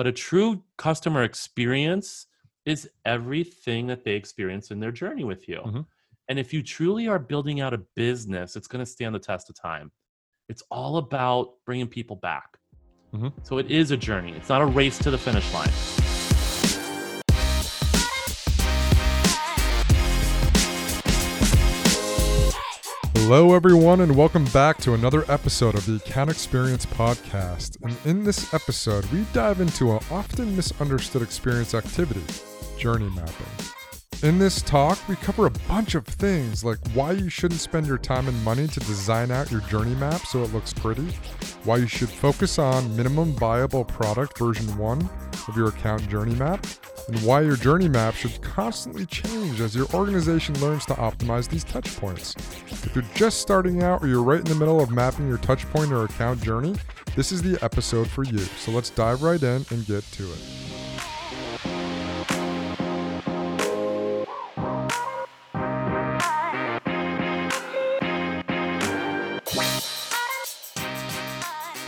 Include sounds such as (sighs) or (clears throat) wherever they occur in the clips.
but a true customer experience is everything that they experience in their journey with you. Mhm. And if you truly are building out a business, it's going to stand the test of time. It's all about bringing people back. Mhm. So it is a journey. It's not a race to the finish line. Hello, everyone, and welcome back to another episode of the Account Experience Podcast. And in this episode, we dive into an often misunderstood experience activity journey mapping. In this talk, we cover a bunch of things like why you shouldn't spend your time and money to design out your journey map so it looks pretty, why you should focus on minimum viable product version 1 of your account journey map, and why your journey map should constantly change as your organization learns to optimize these touch points. If you're just starting out or you're right in the middle of mapping your touch point or account journey, this is the episode for you. So let's dive right in and get to it.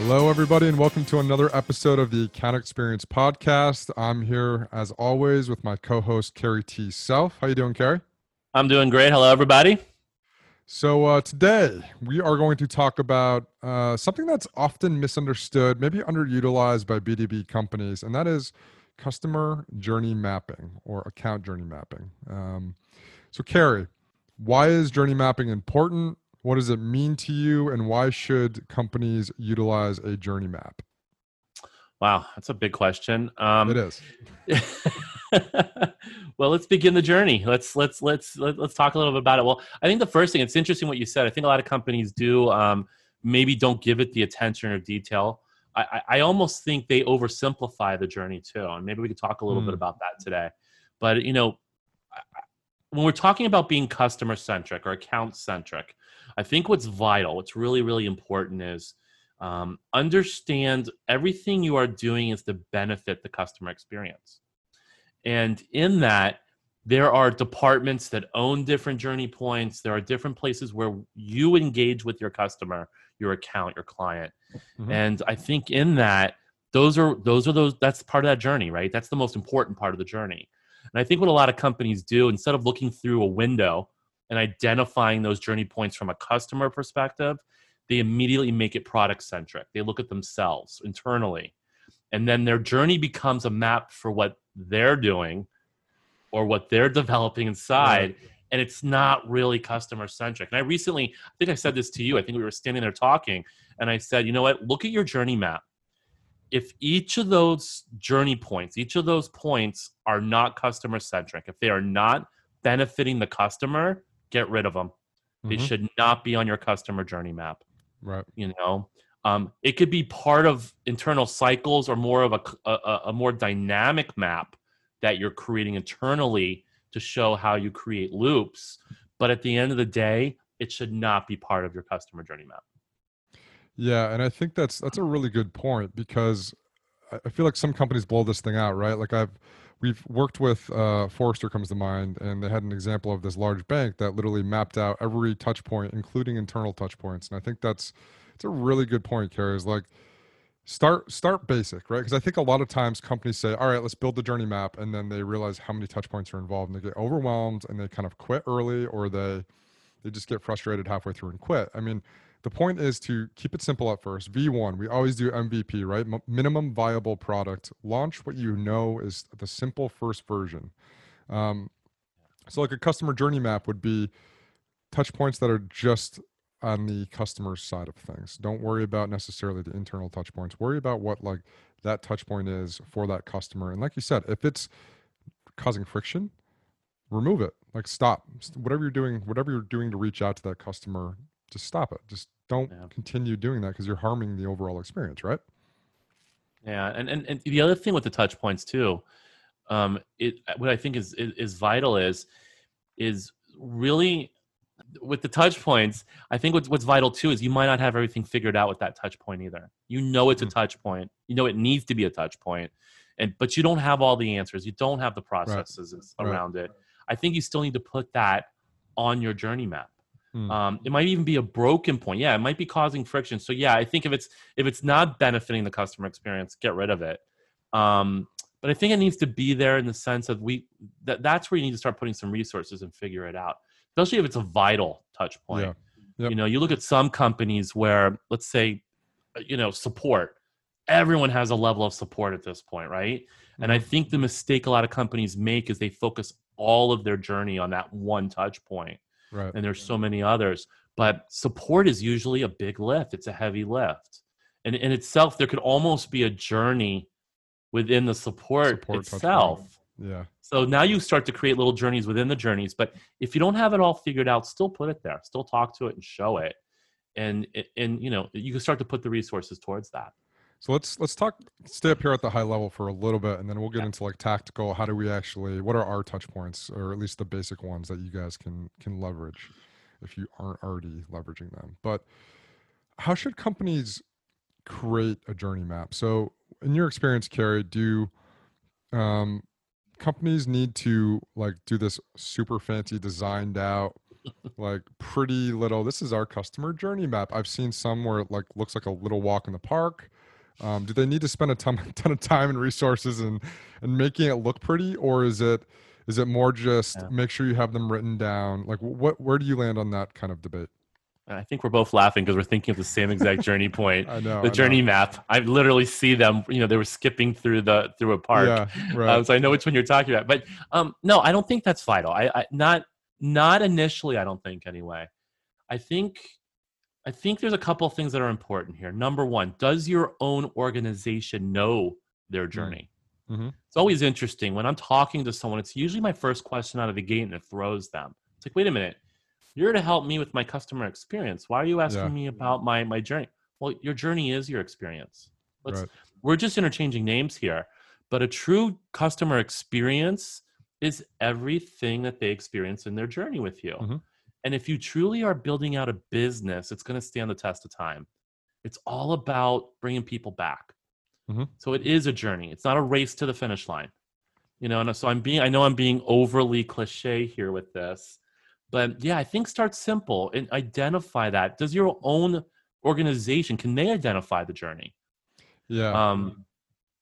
Hello, everybody, and welcome to another episode of the Account Experience Podcast. I'm here, as always, with my co-host Carrie T. Self. How you doing, Carrie? I'm doing great. Hello, everybody. So uh, today we are going to talk about uh, something that's often misunderstood, maybe underutilized by B2B companies, and that is customer journey mapping or account journey mapping. Um, so, Carrie, why is journey mapping important? What does it mean to you, and why should companies utilize a journey map? Wow, that's a big question. Um, it is. (laughs) well, let's begin the journey. Let's let's let's let, let's talk a little bit about it. Well, I think the first thing it's interesting what you said. I think a lot of companies do um, maybe don't give it the attention or detail. I, I, I almost think they oversimplify the journey too, and maybe we could talk a little bit Mm. about that today. But you know, when we're talking about being customer centric or account centric, I think what's vital, what's really really important is um, understand everything you are doing is to benefit the customer experience. And in that, there are departments that own different journey points. There are different places where you engage with your customer, your account, your client. Mhm. And I think in that, those are those are those that's part of that journey, right? That's the most important part of the journey. And I think what a lot of companies do, instead of looking through a window and identifying those journey points from a customer perspective, they immediately make it product centric. They look at themselves internally. And then their journey becomes a map for what they're doing or what they're (laughs) developing inside. And it's not really customer centric. And I recently, I think I said this to you. I think we were standing there talking, and I said, you know what? Look at your journey map. If each of those journey points, each of those points are not customer centric, if they are not benefiting the customer, get rid of them. They Mhm. should not be on your customer journey map Right. you know um, it could be part of internal cycles or more of a a more dynamic map that you're creating internally to show how you create loops but at the end of the day it should not be part of your customer journey map Yeah, and I think that's that's a really good point because I feel like some companies blow this thing out, right? Like I've we've worked with uh, Forrester comes to mind, and they had an example of this large bank that literally mapped out every touch point, including internal touch points. And I think that's it's a really good point, Carrie. Is like start start basic, right? Because I think a lot of times companies say, "All right, let's build the journey map," and then they realize how many touch points are involved, and they get overwhelmed, and they kind of quit early, or they they just get frustrated halfway through and quit. I mean, the point is to keep it simple at first. V1, we always do MVP, right? M- minimum viable product. Launch what you know is the simple first version. Um, so, like a customer journey map would be touch points that are just on the customer side of things. Don't worry about necessarily the internal touch points. Worry about what like that touch point is for that customer. And like you said, if it's causing friction, remove it. Like stop. Whatever you're doing, whatever you're doing to reach out to that customer, just stop it. Just don't Yeah. continue doing that because you're harming the overall experience, right? Yeah, and, and and the other thing with the touch points too, um, it what I think is is, is vital is is really with the touch points. I think what's what's vital too is you might not have everything figured out with that touch point either. You know it's a Mm. touch point. You know it needs to be a touch point, and but you don't have all the answers. You don't have the processes Right. around it. I think you still need to put that on your journey map. Mm. Um, it might even be a broken point. Yeah, it might be causing friction. So yeah, I think if it's if it's not benefiting the customer experience, get rid of it. Um, but I think it needs to be there in the sense of we that that's where you need to start putting some resources and figure it out, especially if it's a vital touch point. Yeah. Yep. You know, you look at some companies where, let's say, uh, you know, support. Everyone has a level of support at this point, right? And I Mm-hmm. think the mistake a lot of companies make is they focus all of their journey on that one touch point Right. and there's so many others but support is usually a big lift. It's a heavy lift. And in itself there could almost be a journey within the support, Support itself. Yeah. so now you start to create little journeys within the journeys but if you don't have it all figured out still put it there. Still talk to it and show it. And and you know you can start to put the resources towards that So let's let's talk stay up here at the high level for a little bit and then we'll get Yeah. into like tactical how do we actually what are our touch points or at least the basic ones that you guys can can leverage if you aren't already leveraging them. But how should companies create a journey map? So in your experience, Carrie, do um companies need to like do this super fancy designed out like pretty little this is our customer journey map i've seen some where it like looks like a little walk in the park um, do they need to spend a ton, (laughs) ton of time and resources and and making it look pretty or is it is it more just Yeah. make sure you have them written down like what where do you land on that kind of debate i think we're both laughing because we're thinking of the same exact (laughs) journey point i know I the know. journey map i literally see them you know they were skipping through the through a park yeah (laughs) right Um, so I know which one you're talking about. But um, no, I don't think that's vital. I, I not not initially. I don't think anyway. I think I think there's a couple of things that are important here. Number one, does your own organization know their journey? Mhm. It's always interesting when I'm talking to someone. It's usually my first question out of the gate, and it throws them. It's like, wait a minute, you're to help me with my customer experience. Why are you asking Yeah. me about my my journey? Well, your journey is your experience. Let's Right. we're just interchanging names here but a true customer experience is everything that they experience in their journey with you Mhm. And if you truly are building out a business it's going to stand the test of time. It's all about bringing people back. Mhm. so it is a journey. It's not a race to the finish line. You know and so i'm being i know i'm being overly cliche here with this but yeah i think start simple and identify that. Does your own organization can they identify the journey? Yeah. Um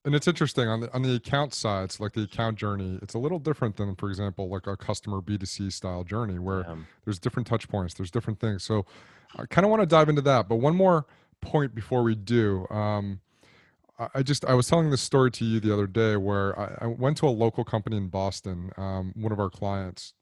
and it's interesting on the on the account side so like the account journey it's a little different than for example like a customer b2c style journey where there's different touch points there's different things so i kind of want to dive into that but one more point before we do um I- I just I was telling this story to you the other day where I, I went to a local company in Boston, um, one of our clients,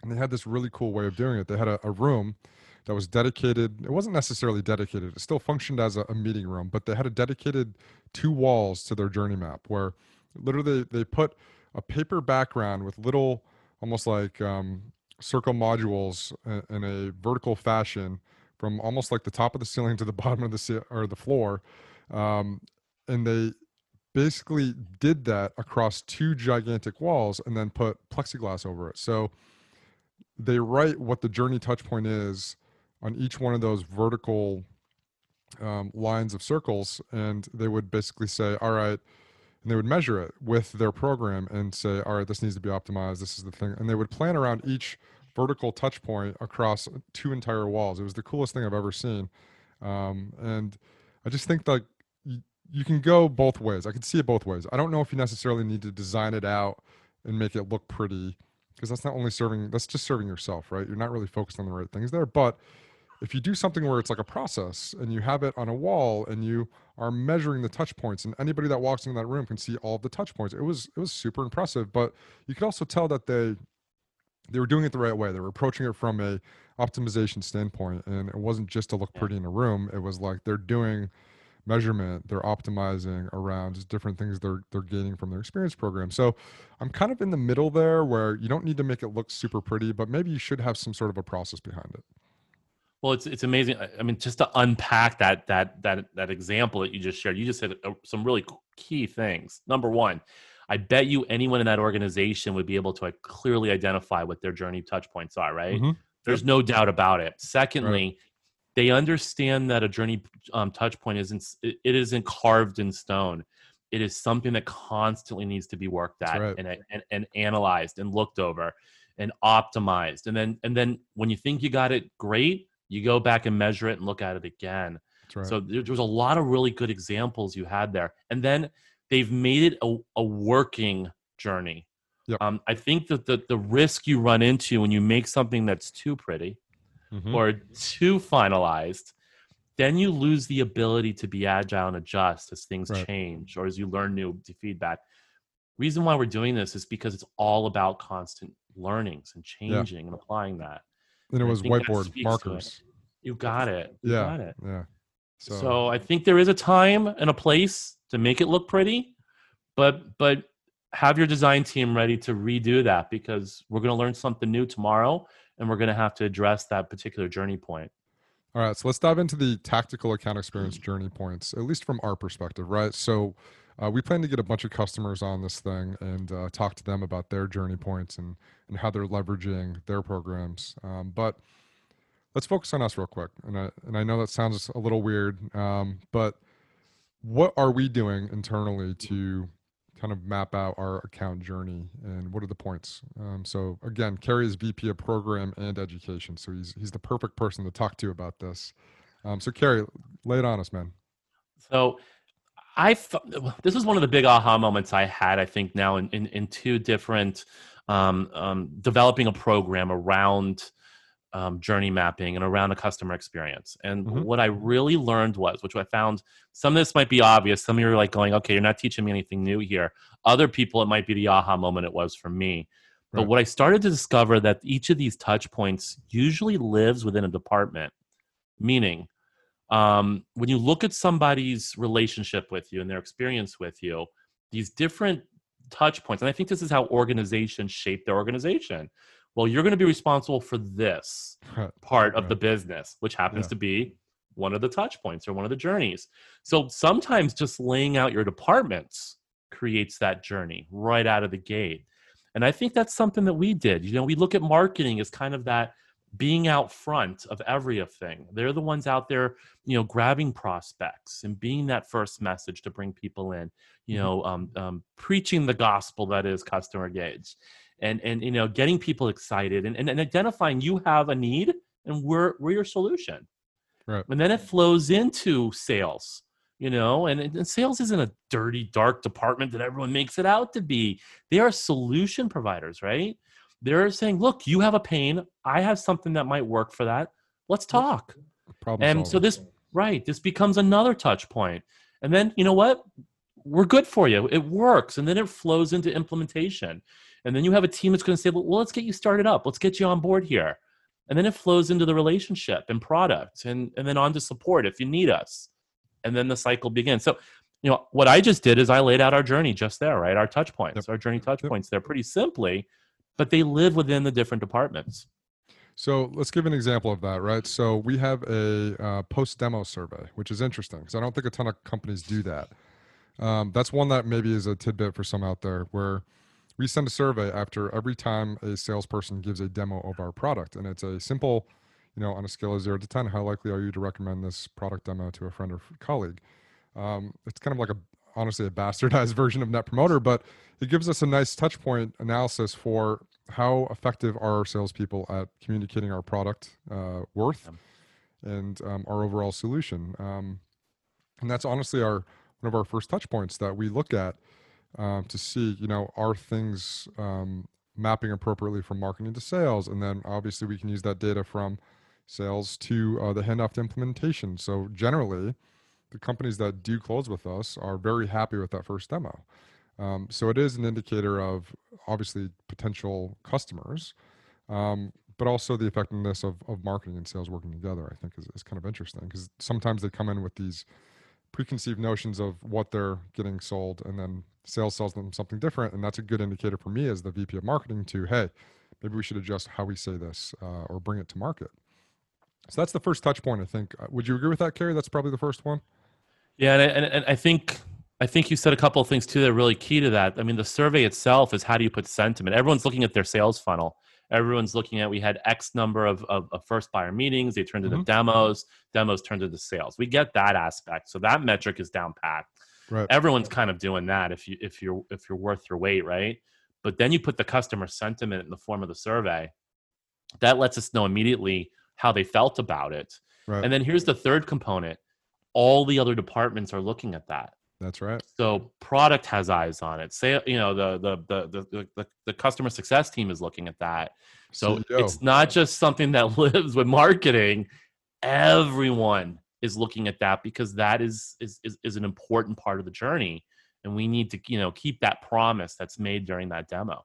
and they had this really cool way of doing it. They had a, a room that was dedicated. It wasn't necessarily dedicated. It still functioned as a, a meeting room, but they had a dedicated two walls to their journey map where literally they put a paper background with little, almost like um, circle modules in, a vertical fashion from almost like the top of the ceiling to the (laughs) bottom of the ce- or the floor. Um, and they basically did that across two gigantic walls and then put plexiglass over it. So they write what the journey touch point is on each one of those vertical um, lines of circles, and they would basically say, "All right," and they would measure it with their program and say, "All right, this needs to be optimized. This is the thing," and they would plan around each vertical touch point across two entire walls. It was the coolest thing I've ever seen, um, and I just think y- you can go both ways. I can see it both ways. I don't know if you necessarily need to design it out and make it look pretty because that's not only serving that's just serving yourself, right? You're not really focused on the right things there. But if you do something where it's like a process and you have it on a wall and you are measuring the touch points and anybody that walks into that room can see all of the touch points. It was it was super impressive, but you could also tell that they they were doing it the right way. They were approaching it from a optimization standpoint and it wasn't just to look pretty in a room. It was like they're doing measurement they're optimizing around different things they're they're gaining from their experience program so i'm kind of in the middle there where you don't need to make it look super pretty but maybe you should have some sort of a process behind it Well, it's it's amazing. I- mean, just to unpack that that that that example that you just shared, you just said uh, some really key things. Number one, I bet you anyone in that organization would be able to clearly identify what their journey touch points are. Right? Mhm. There's no doubt about it. Secondly, they understand that a journey um, touch point isn't it, it isn't carved in stone. It is something that constantly needs to be worked at right. and, and and analyzed and looked over and optimized. And then and then when you think you got it great, you go back and measure it and look at it again. right So there, there was a lot of really good examples you had there. And then they've made it a, a working journey. Yep. Um, I think that the, the risk you run into when you make something that's too pretty Mhm. or too finalized, then you lose the ability to be agile and adjust as things Right. change or as you learn new feedback. Reason why we're doing this is because it's all about constant learnings and changing and applying that. And it was whiteboard markers. You got it. You Yeah. got it. Yeah. So, So, I think there is a time and a place to make it look pretty, but but have your design team ready to redo that because we're going to learn something new tomorrow and we're going to have to address that particular journey point. all right. So let's dive into the tactical account experience mm. journey points, at least from our perspective, right? So uh, we plan to get a bunch of customers on this thing and uh, talk to them about their journey points and and how they're leveraging their programs. Um, but let's focus on us real quick. And I and I know that sounds a little weird, um, but what are we doing internally to kind of map out our account journey and what are the points? Um, so again, Kerry is VP of Program and Education, so he's he's the perfect person to talk to about this. Um, so Kerry, lay it on us, man. So I this was one of the big aha moments I had. I think now in in, in two different um, um, developing a program around um, journey mapping and around a customer experience. And Mhm. what I really learned was, which I found, some of this might be obvious. Some of you are like going, "Okay, you're not teaching me anything new here." Other people, it might be the aha moment it was for me. But Right. what I started to discover that each of these touch points usually lives within a department. Meaning, um, when you look at somebody's relationship with you and their experience with you, these different touch points, and I think this is how organizations shape their organization. Well, you're going to be responsible for this (laughs) part of the business, which happens Yeah. to be one of the touch points or one of the journeys. So sometimes just laying out your departments creates that journey right out of the gate. And I think that's something that we did. You know, we look at marketing as kind of that being out front of everything. They're the ones out there, you know, grabbing prospects and being that first message to bring people in. You Mhm. know, um, um, preaching the gospel that is customer engaged, and and you know, getting people excited and, and, and identifying you have a need and we're we're your solution. Right. And then it flows into sales. You know, and, and sales isn't a dirty, dark department that everyone makes it out to be. They are solution providers, right? They're saying, look, you have a pain. I have something that might work for that. Let's talk. Problem And so this, right, this becomes another touch point. And then, you know what? We're good for you. It works. And then it flows into implementation. And then you have a team that's going to say, well, let's get you started up. Let's get you on board here. And then it flows into the relationship and product and, and then on to support if you need us. And then the cycle begins. So, you know, what I just did is I laid out our journey just there, right? Our touch points, Yep. our journey touch Yep. points. They're pretty simply, but they live within the different departments. So let's give an example of that, right? So we have a uh, post demo survey, which is interesting because I don't think a ton of companies do that. Um, that's one that maybe is a tidbit for some out there where we send a survey after every time a salesperson gives a demo of our product. And it's a simple, you know, on a scale of zero to 10, how likely are you to recommend this product demo to a friend or colleague? Um, it's kind of like a, honestly, a bastardized (laughs) version of Net Promoter, but it gives us a nice touch point analysis for how effective are our salespeople at communicating our product uh, worth and um, our overall solution. Um, and that's honestly our one of our first touch points that we look at um, to see, you know, are things um, mapping appropriately from marketing to sales, and then obviously we can use that data from sales to uh, the handoff to implementation. So generally, the companies that do close with us are very happy with that first demo. Um, so it is an indicator of obviously potential customers, um, but also the effectiveness of, of marketing and sales working together. I think is, is kind of interesting because sometimes they come in with these preconceived notions of what they're getting sold, and then sales sells them something different, and that's a good indicator for me as the VP of marketing to hey, maybe we should adjust how we say this uh, or bring it to market. So that's the first touch point. I think. Uh, Would you agree with that, Kerry? That's probably the first one. Yeah, and, I- and, and I think I think you said a couple of things too that are really key to that. I mean, the survey itself is how do you put sentiment? Everyone's looking at their sales funnel. Everyone's looking at we had X number of, of, of first buyer meetings. They turned into Mhm. demos. Demos turned into sales. We get that aspect, so that metric is down pat. Right. Everyone's kind of doing that if you if you're if you're worth your weight, right? But then you put the customer sentiment in the form of the survey. That lets us know immediately how they felt about it. Right. And then here's the third component. All the other departments are looking at that. That's right. So product has eyes on it. Say you know the the the the the, the customer success team is looking at that. So it's not just something that (laughs) lives with marketing. Everyone is looking at that because that is, is is is an important part of the journey, and we need to you know keep that promise that's made during that demo.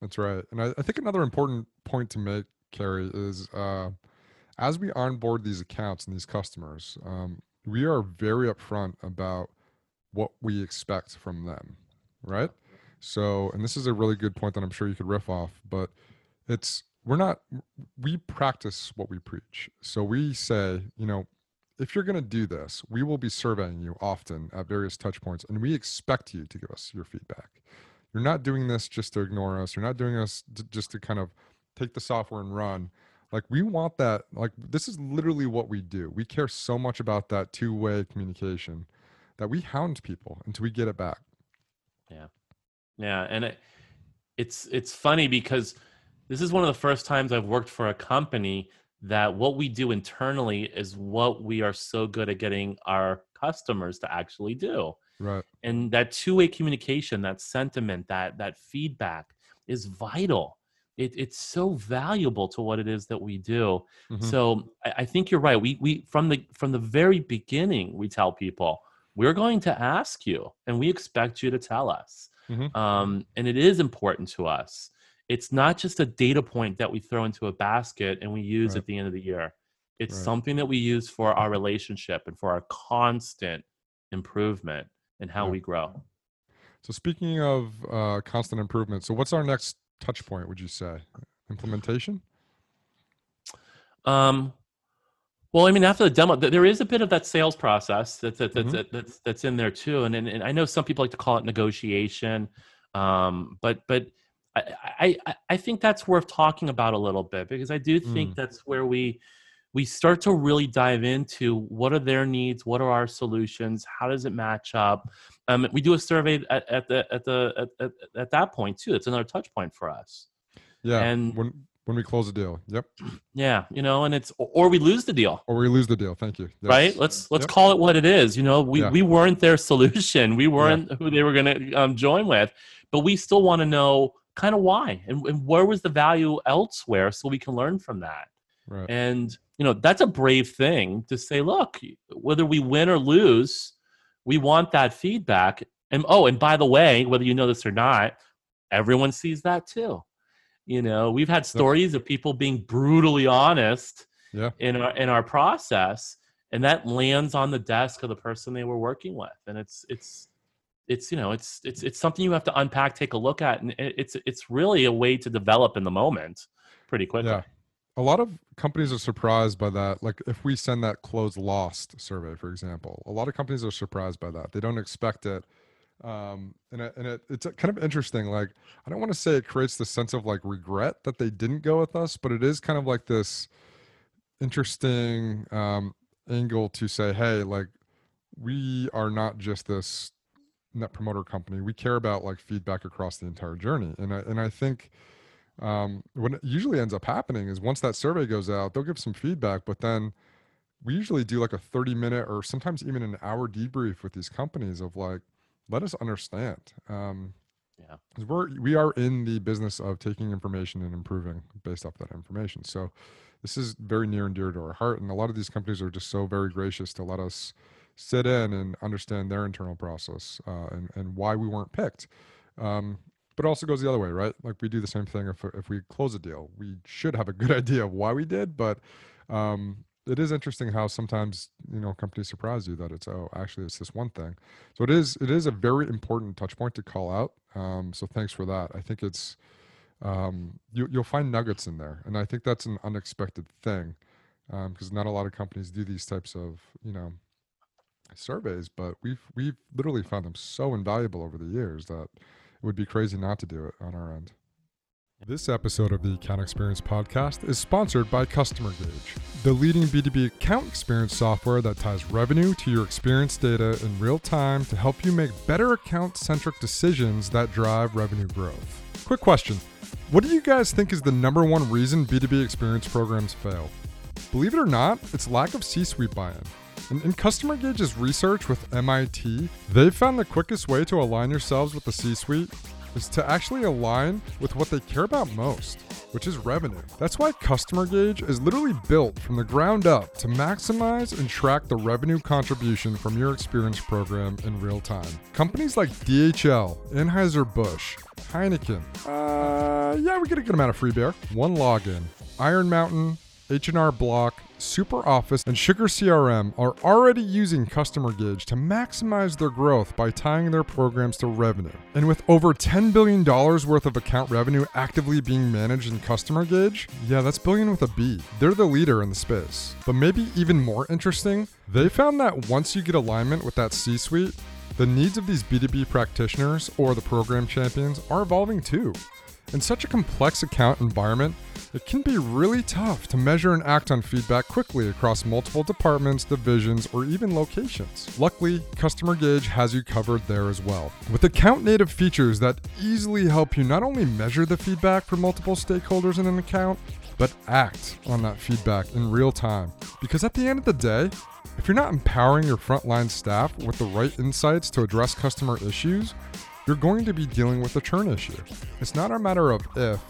That's right. And I, I think another important point to make, Carrie, is uh, as we onboard these accounts and these customers, um, we are very upfront about what we expect from them, right? So, and this is a really good point that I'm sure you could riff off, but it's we're not we practice what we preach. So we say, you know, if you're going to do this, we will be surveying you often at various touch points, and we expect you to give us your feedback. You're not doing this just to ignore us. You're not doing this to, just to kind of take the software and run. Like we want that. Like this is literally what we do. We care so much about that two-way communication that we hound people until we get it back. Yeah, yeah, and it, it's it's funny because this is one of the first times I've worked for a company that what we do internally is what we are so good at getting our customers to actually do. Right. And that two-way communication, that sentiment, that that feedback is vital. It, it's so valuable to what it is that we do. Mhm. So I, I think you're right. We we from the from the very beginning we tell people we're going to ask you and we expect you to tell us. Mhm. Um, and it is important to us. It's not just a data point that we throw into a basket and we use Right. at the end of the year. It's Right. something that we use for our relationship and for our constant improvement and how Yeah. we grow. So speaking of uh, constant improvement, so what's our next touch point? Would you say implementation? Um, well, I mean, after the demo, there is a bit of that sales process that's that, that's, Mhm. that, that's that's in there too, and, and and I know some people like to call it negotiation, um, but but I, I I- I think that's worth talking about a little bit because I do think Mm. that's where we we start to really dive into what are their needs, what are our solutions, how does it match up. Um, we do a survey at, at the at the at, at, at that point too. It's another touch point for us. Yeah. And- when when we close a deal. Yep. (clears throat) Yeah, you know, and it's or we lose the deal. Or we lose the deal. Thank you. right let's let's Yep. call it what it is you know we Yeah. we weren't their solution we weren't who they were going to um, join with but we still want to know kind of why and, and where was the value elsewhere so we can learn from that Right. and you know that's a brave thing to say look whether we win or lose we want that feedback. And oh and by the way whether you know this or not everyone sees that too. You know we've had stories of people being brutally honest Yeah. in our in our process and that lands on the desk of the person they were working with. And it's it's it's you know it's it's it's something you have to unpack take a look at and it's it's really a way to develop in the moment pretty quickly. Yeah. A lot of companies are surprised by that. Like if we send that closed lost survey, for example, a lot of companies are surprised by that. They don't expect it. Um, and it, and it, it's kind of interesting. Like I don't want to say it creates the sense of like regret that they didn't go with us, but it is kind of like this interesting um, angle to say, hey, like we are not just this net promoter company. We care about like feedback across the entire journey. And I, and I think um, what usually ends up happening is once that survey goes out, they'll give some feedback, but then we usually do like a 30 minute or sometimes even an hour debrief with these companies of like, let us understand. Um, Yeah. we're, we are in the business of taking information and improving based off that information. So this is very near and dear to our heart. And a lot of these companies are just so very gracious to let us sit in and understand their internal process uh, and, and why we weren't picked. Um, but it also goes the other way, right? Like we do the same thing if, if we close a deal, we should have a good (laughs) idea of why we did, but um, it is interesting how sometimes you know companies surprise you that it's oh actually it's this one thing. So it is it is a very important touch point to call out. Um, so thanks for that. I think it's um, you, you'll find nuggets in there, and I think that's an unexpected thing because not a lot of companies do these types of you know surveys, but we've we've literally found them so invaluable over the years that it would be crazy not to do it on our end. This episode of the Account Experience Podcast is sponsored by Customer Gauge, the leading B2B account experience software that ties revenue to your experience data in real time to help you make better account centric decisions that drive revenue growth. Quick question What do you guys think is the number one reason B2B experience programs fail? Believe it or not, it's lack of C suite buy in. In Customer Gauge's research with MIT, they found the quickest way to align yourselves with the C suite is to actually align with what they care about most, which is revenue. That's why Customer Gauge is literally built from the ground up to maximize and track the revenue contribution from your experience program in real time. Companies like DHL, Anheuser-Busch, Heineken, uh, yeah, we get a good amount of free beer. OneLogin, Iron Mountain, H&R Block, SuperOffice, and Sugar CRM are already using Customer Gauge to maximize their growth by tying their programs to revenue. And with over $10 billion worth of account revenue actively being managed in Customer Gauge, yeah, that's billion with a B. They're the leader in the space. But maybe even more interesting, they found that once you get alignment with that C suite, the needs of these B2B practitioners or the program champions are evolving too. In such a complex account environment, it can be really tough to measure and act on feedback quickly across multiple departments, divisions, or even locations. Luckily, Customer Gauge has you covered there as well. With account native features that easily help you not only measure the feedback from multiple stakeholders in an account, but act on that feedback in real time. Because at the end of the day, if you're not empowering your frontline staff with the right insights to address customer issues, you're going to be dealing with a churn issue. It's not a matter of if,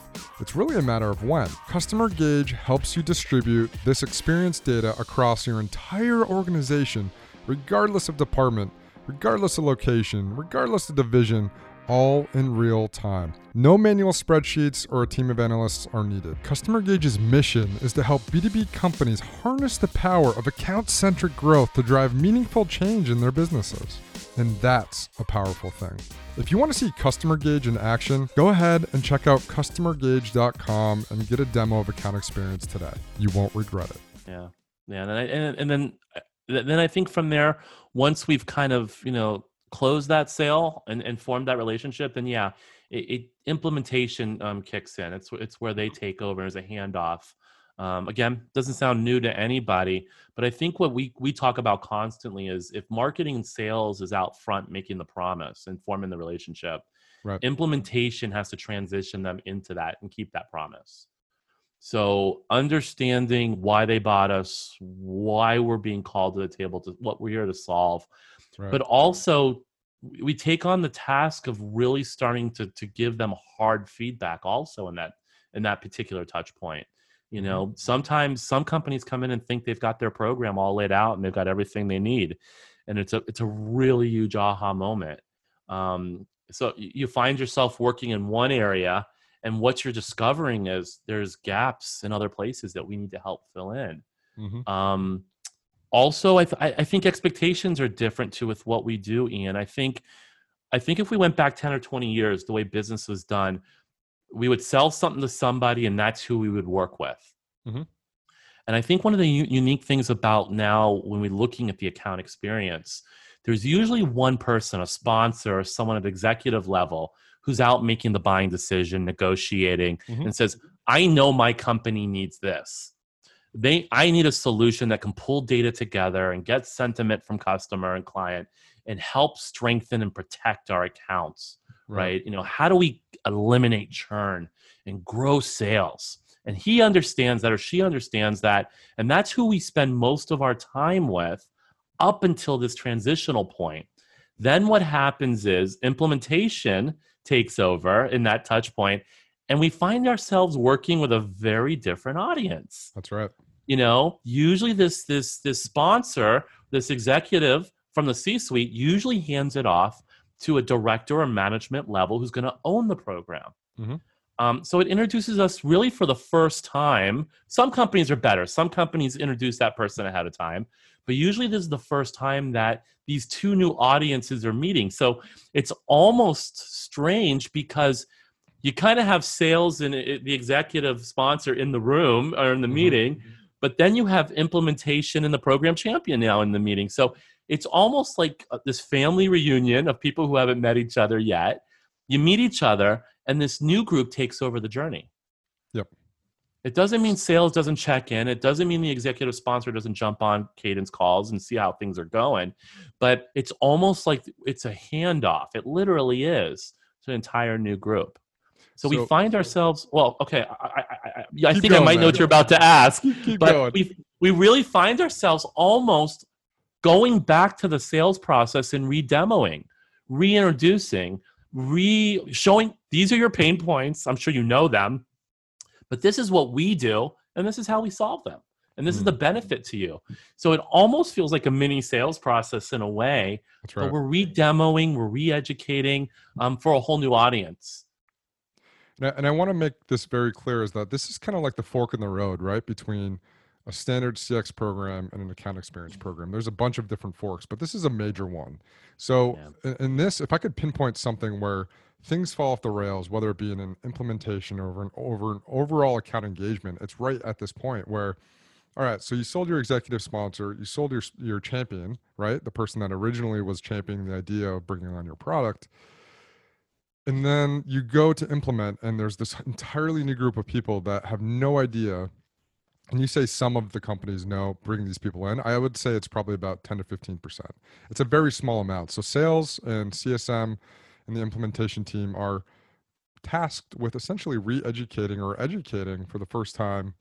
it's really a matter of when. Customer Gauge helps you distribute this experience data across your entire organization, regardless of department, regardless of location, regardless of division, all in real time. No manual spreadsheets or a team of analysts are needed. Customer Gauge's mission is to help B2B companies harness the power of account centric growth to drive meaningful change in their businesses. And that's a powerful thing. If you want to see Customer Gauge in action, go ahead and check out customergauge.com and get a demo of account experience today. You won't regret it. Yeah. Yeah. And, I, and, and then, uh, then I think from there, once we've kind of, you know, closed that sale and, and formed that relationship, then yeah, it, it implementation um, kicks in. It's, it's where they take over as a handoff. Um, again, doesn't sound new to anybody, but I think what we we talk about constantly is if marketing and sales is out front making the promise and forming the relationship, right. implementation has to transition them into that and keep that promise. So understanding why they bought us, why we're being called to the table, to what we're here to solve, right. but also we take on the task of really starting to to give them hard feedback also in that in that particular touch point you mm-hmm. know, sometimes some companies come in and think they've got their program all laid out and they've got everything they need, and it's a it's a really huge aha moment. Um, so you find yourself working in one area, and what you're discovering is there's gaps in other places that we need to help fill in. Mm-hmm. Um, also, I, th- I think expectations are different too with what we do, Ian. I think I think if we went back ten or twenty years, the way business was done, we would sell something to somebody and that's who we would work with mm-hmm. and i think one of the u- unique things about now when we're looking at the account experience there's usually one person a sponsor or someone at executive level who's out making the buying decision negotiating mm-hmm. and says i know my company needs this they i need a solution that can pull data together and get sentiment from customer and client and help strengthen and protect our accounts right. right? You know, how do we eliminate churn and grow sales? And he understands that, or she understands that. And that's who we spend most of our time with up until this transitional point. Then what happens is implementation takes over in that touch point, and we find ourselves working with a very different audience. That's right. You know, usually this this this sponsor, this executive from the C-suite usually hands it off to a director or management level who's going to own the program. Mm-hmm. Um, so it introduces us really for the first time. Some companies are better. Some companies introduce that person ahead of time, but usually this is the first time that these two new audiences are meeting. So it's almost strange because you kind of have sales and the executive sponsor in the room or in the mm-hmm. meeting, but then you have implementation and the program champion now in the meeting. So it's almost like uh, this family reunion of people who haven't met each other yet. You meet each other, and this new group takes over the journey. Yep. It doesn't mean sales doesn't check in. It doesn't mean the executive sponsor doesn't jump on cadence calls and see how things are going. But it's almost like it's a handoff. It literally is to an entire new group. So, so we find ourselves. Well, okay. I, I, I, I think going, I might man. know what you're about to ask, keep, keep but going. we we really find ourselves almost going back to the sales process and re-demoing, reintroducing, re showing these are your pain points. I'm sure you know them, but this is what we do, and this is how we solve them. And this mm. is the benefit to you. So it almost feels like a mini sales process in a way. That's right. But we're re-demoing, we're re-educating um, for a whole new audience. And I, and I want to make this very clear is that this is kind of like the fork in the road, right? Between a standard CX program and an account experience mm-hmm. program. There's a bunch of different forks, but this is a major one. So yeah. in, in this, if I could pinpoint something where things fall off the rails, whether it be in an implementation or an over an overall account engagement, it's right at this point where, all right, so you sold your executive sponsor, you sold your your champion, right, the person that originally was championing the idea of bringing on your product, and then you go to implement, and there's this (laughs) entirely new group of people that have no idea and you say some of the companies know bring these people in i would say it's probably about 10 to 15% it's a very small amount. So sales and csm and the implementation team are tasked with essentially re-educating or educating for the first time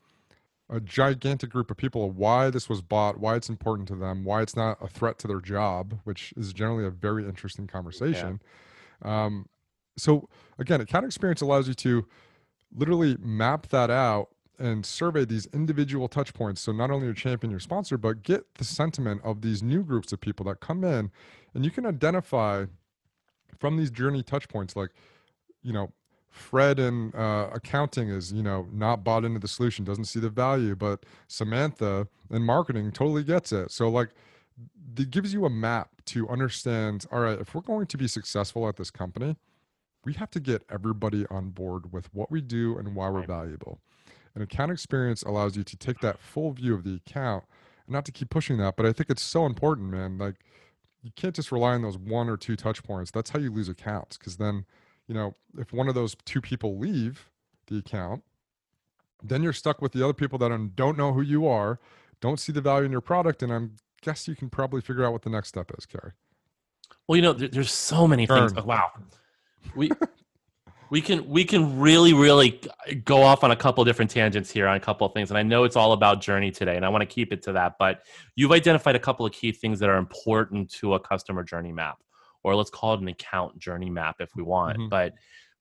a gigantic group of people why this was bought why it's important to them why it's not a threat to their job which is generally a very interesting conversation. Yeah. um, so again account experience allows you to literally map that out and survey these individual touch points. So not only your champion, your sponsor, but get the sentiment of these new groups of people that come in, and you can identify from these journey touch points, like, you know, Fred in uh, accounting is, you know, not bought into the solution, doesn't see the value, but Samantha in marketing totally gets it. So like, it gives you a map to understand. All right, if we're going to be successful at this company, we have to get everybody on board with what we do and why we're valuable. An account experience allows you to take that full view of the account and not to keep pushing that. But I think it's so important, man. Like you can't just rely on those one or two touch points. That's how you lose accounts. Cause then, you know, if one of those two people leave the account, then you're stuck with the other people that don't know who you are, don't see the value in your product. And I guess you can probably figure out what the next step is, Carey. Well, you know, there's so many Turn. things. Oh, wow. We we can we can really really go off on a couple different tangents here on a couple of things and i know it's all about journey today and i want to keep it to that but you've identified a couple of key things that are important to a customer journey map or let's call it an account journey map if we want mm-hmm. but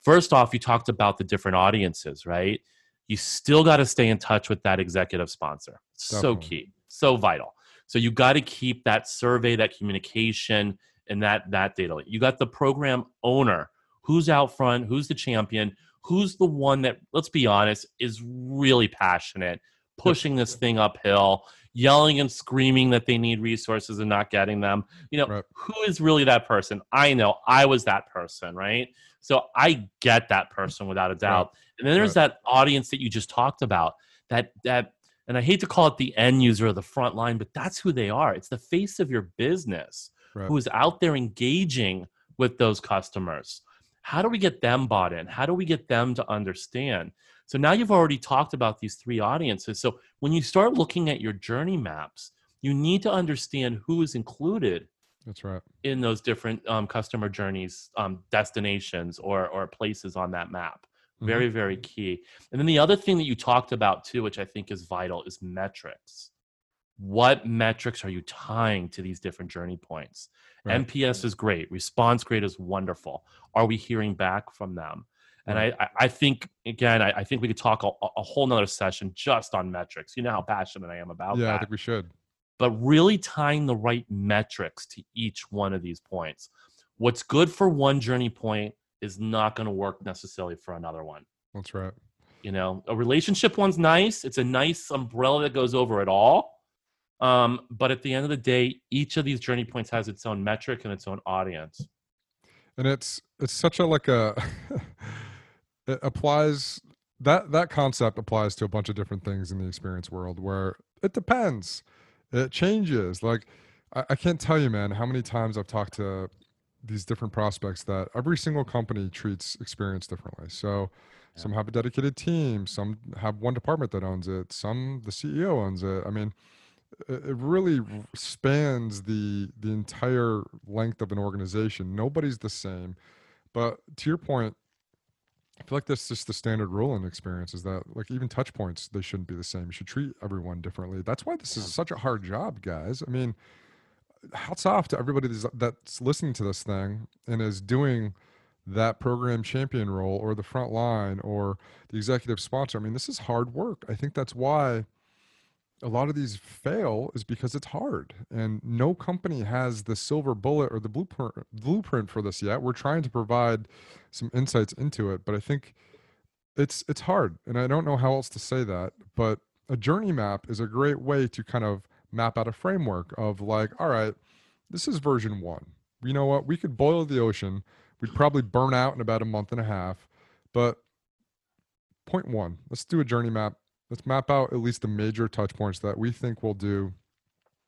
first off you talked about the different audiences right? You still got to stay in touch with that executive sponsor. So key so vital. So you got to keep that survey that communication and that that data you got the program owner who's out front, who's the champion, who's the one that, let's be honest, is really passionate, pushing this thing uphill, yelling and screaming that they need resources and not getting them. You know, right. who is really that person? I know I was that person, right? So I get that person without a doubt. Right. And then there's right. that audience that you just talked about. That that and I hate to call it the end user or the front line, but that's who they are. It's the face of your business who is out there engaging with those customers how do we get them bought in? How do we get them to understand? So now you've already talked about these three audiences. So when you start looking at your journey maps, you need to understand who is included. That's right. In those different um, customer journeys, um, destinations, or or places on that map. Very mm-hmm. very key. And then the other thing that you talked about too, which I think is vital, is metrics what metrics are you tying to these different journey points right. nps is great response rate is wonderful are we hearing back from them and I, I think again, I, I think we could talk a, a, whole nother session just on metrics. You know how passionate I am about yeah, that. I think we should. But really tying the right metrics to each one of these points. What's good for one journey point is not going to work necessarily for another one. That's right. You know, a relationship one's nice. It's a nice umbrella that goes over it all. Um, but at the end of the day, each of these journey points has its own metric and its own audience. And it's it's such a like a (laughs) it applies that that concept applies to a bunch of different things in the experience world where it depends. It changes. Like I, I can't tell you, man, how many times I've talked to these different prospects that every single company treats experience differently. So yeah. some have a dedicated team, some have one department that owns it, some the CEO owns it. I mean, Uh, it really spans the the entire length of an organization. Nobody's the same. But to your point, I feel like that's just the standard rule in experience is that like even touch points, they shouldn't be the same. You should treat everyone differently. That's why this is such a hard job, guys. I mean, hats off to everybody that's, that's listening to this thing and is doing that program champion role or the front line or the executive sponsor. I mean, this is hard work. I think that's why a lot of these fail is because it's hard and no company has the silver bullet or the blueprint blueprint for this yet. We're trying to provide some insights into it but i think it's it's hard and i don't know how else to say that but a journey map is a great way to kind of map out a framework of like all right this is version 1 you know what? We could boil the ocean. We'd probably burn out in about a month and a half but point 1 let's do a journey map let's map out at least the major touch points that we think will do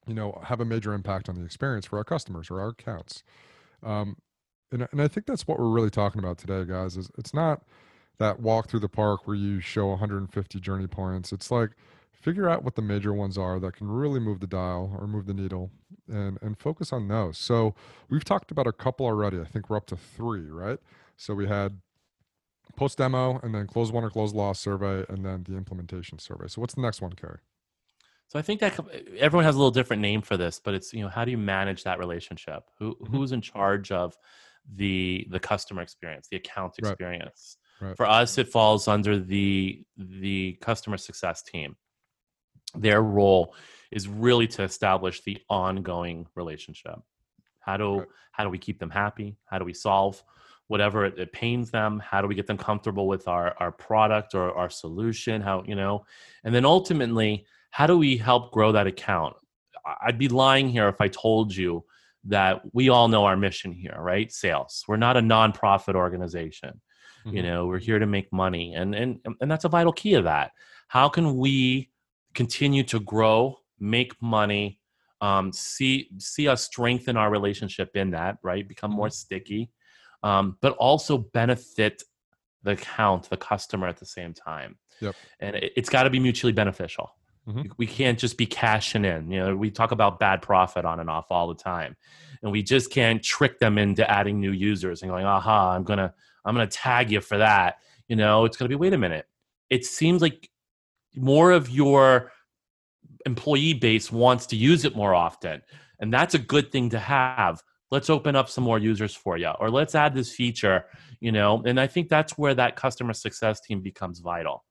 you know have a major impact on the experience for our customers or our accounts. Um, and, and i think that's what we're really talking about today guys is it's not that walk through the park where you show 150 journey points. It's like figure out what the major ones are that can really move the dial or move the needle and and focus on those. So we've talked about a couple already. I think we're up to three right? So we had post demo and then close won or close loss survey and then the implementation survey. So what's the next one, Kerry? So I think that everyone has a little different name for this, but it's you know how do you manage that relationship? Who mm-hmm. who's in charge of the the customer experience, the account experience? Right. Right. For us, it falls under the the customer success team. Their role is really to establish the ongoing relationship. How do right. how do we keep them happy? How do we solve whatever it, it, pains them how do we get them comfortable with our our product or our solution how you know? And then ultimately how do we help grow that account? I'd be lying here if i told you that we all know our mission here right? Sales. We're not a nonprofit organization. Mm-hmm. you know we're here to make money. And and and that's a vital key of that. How can we continue to grow make money um, see see us strengthen our relationship in that right? Become more mm-hmm. sticky um, but also benefit the account, the customer at the same time. Yep. And it, has got to be mutually beneficial. Mm-hmm. We can't just be cashing in. You know, we talk about bad profit on and off all the time, and we just can't trick them into adding new users and going, "Aha, I'm gonna, I'm gonna tag you for that." You know, it's gonna be. Wait a minute. It seems like more of your employee base wants to use it more often, and that's a good thing to have let's open up some more users for you or let's add this feature you know? And i think that's where that customer success team becomes vital.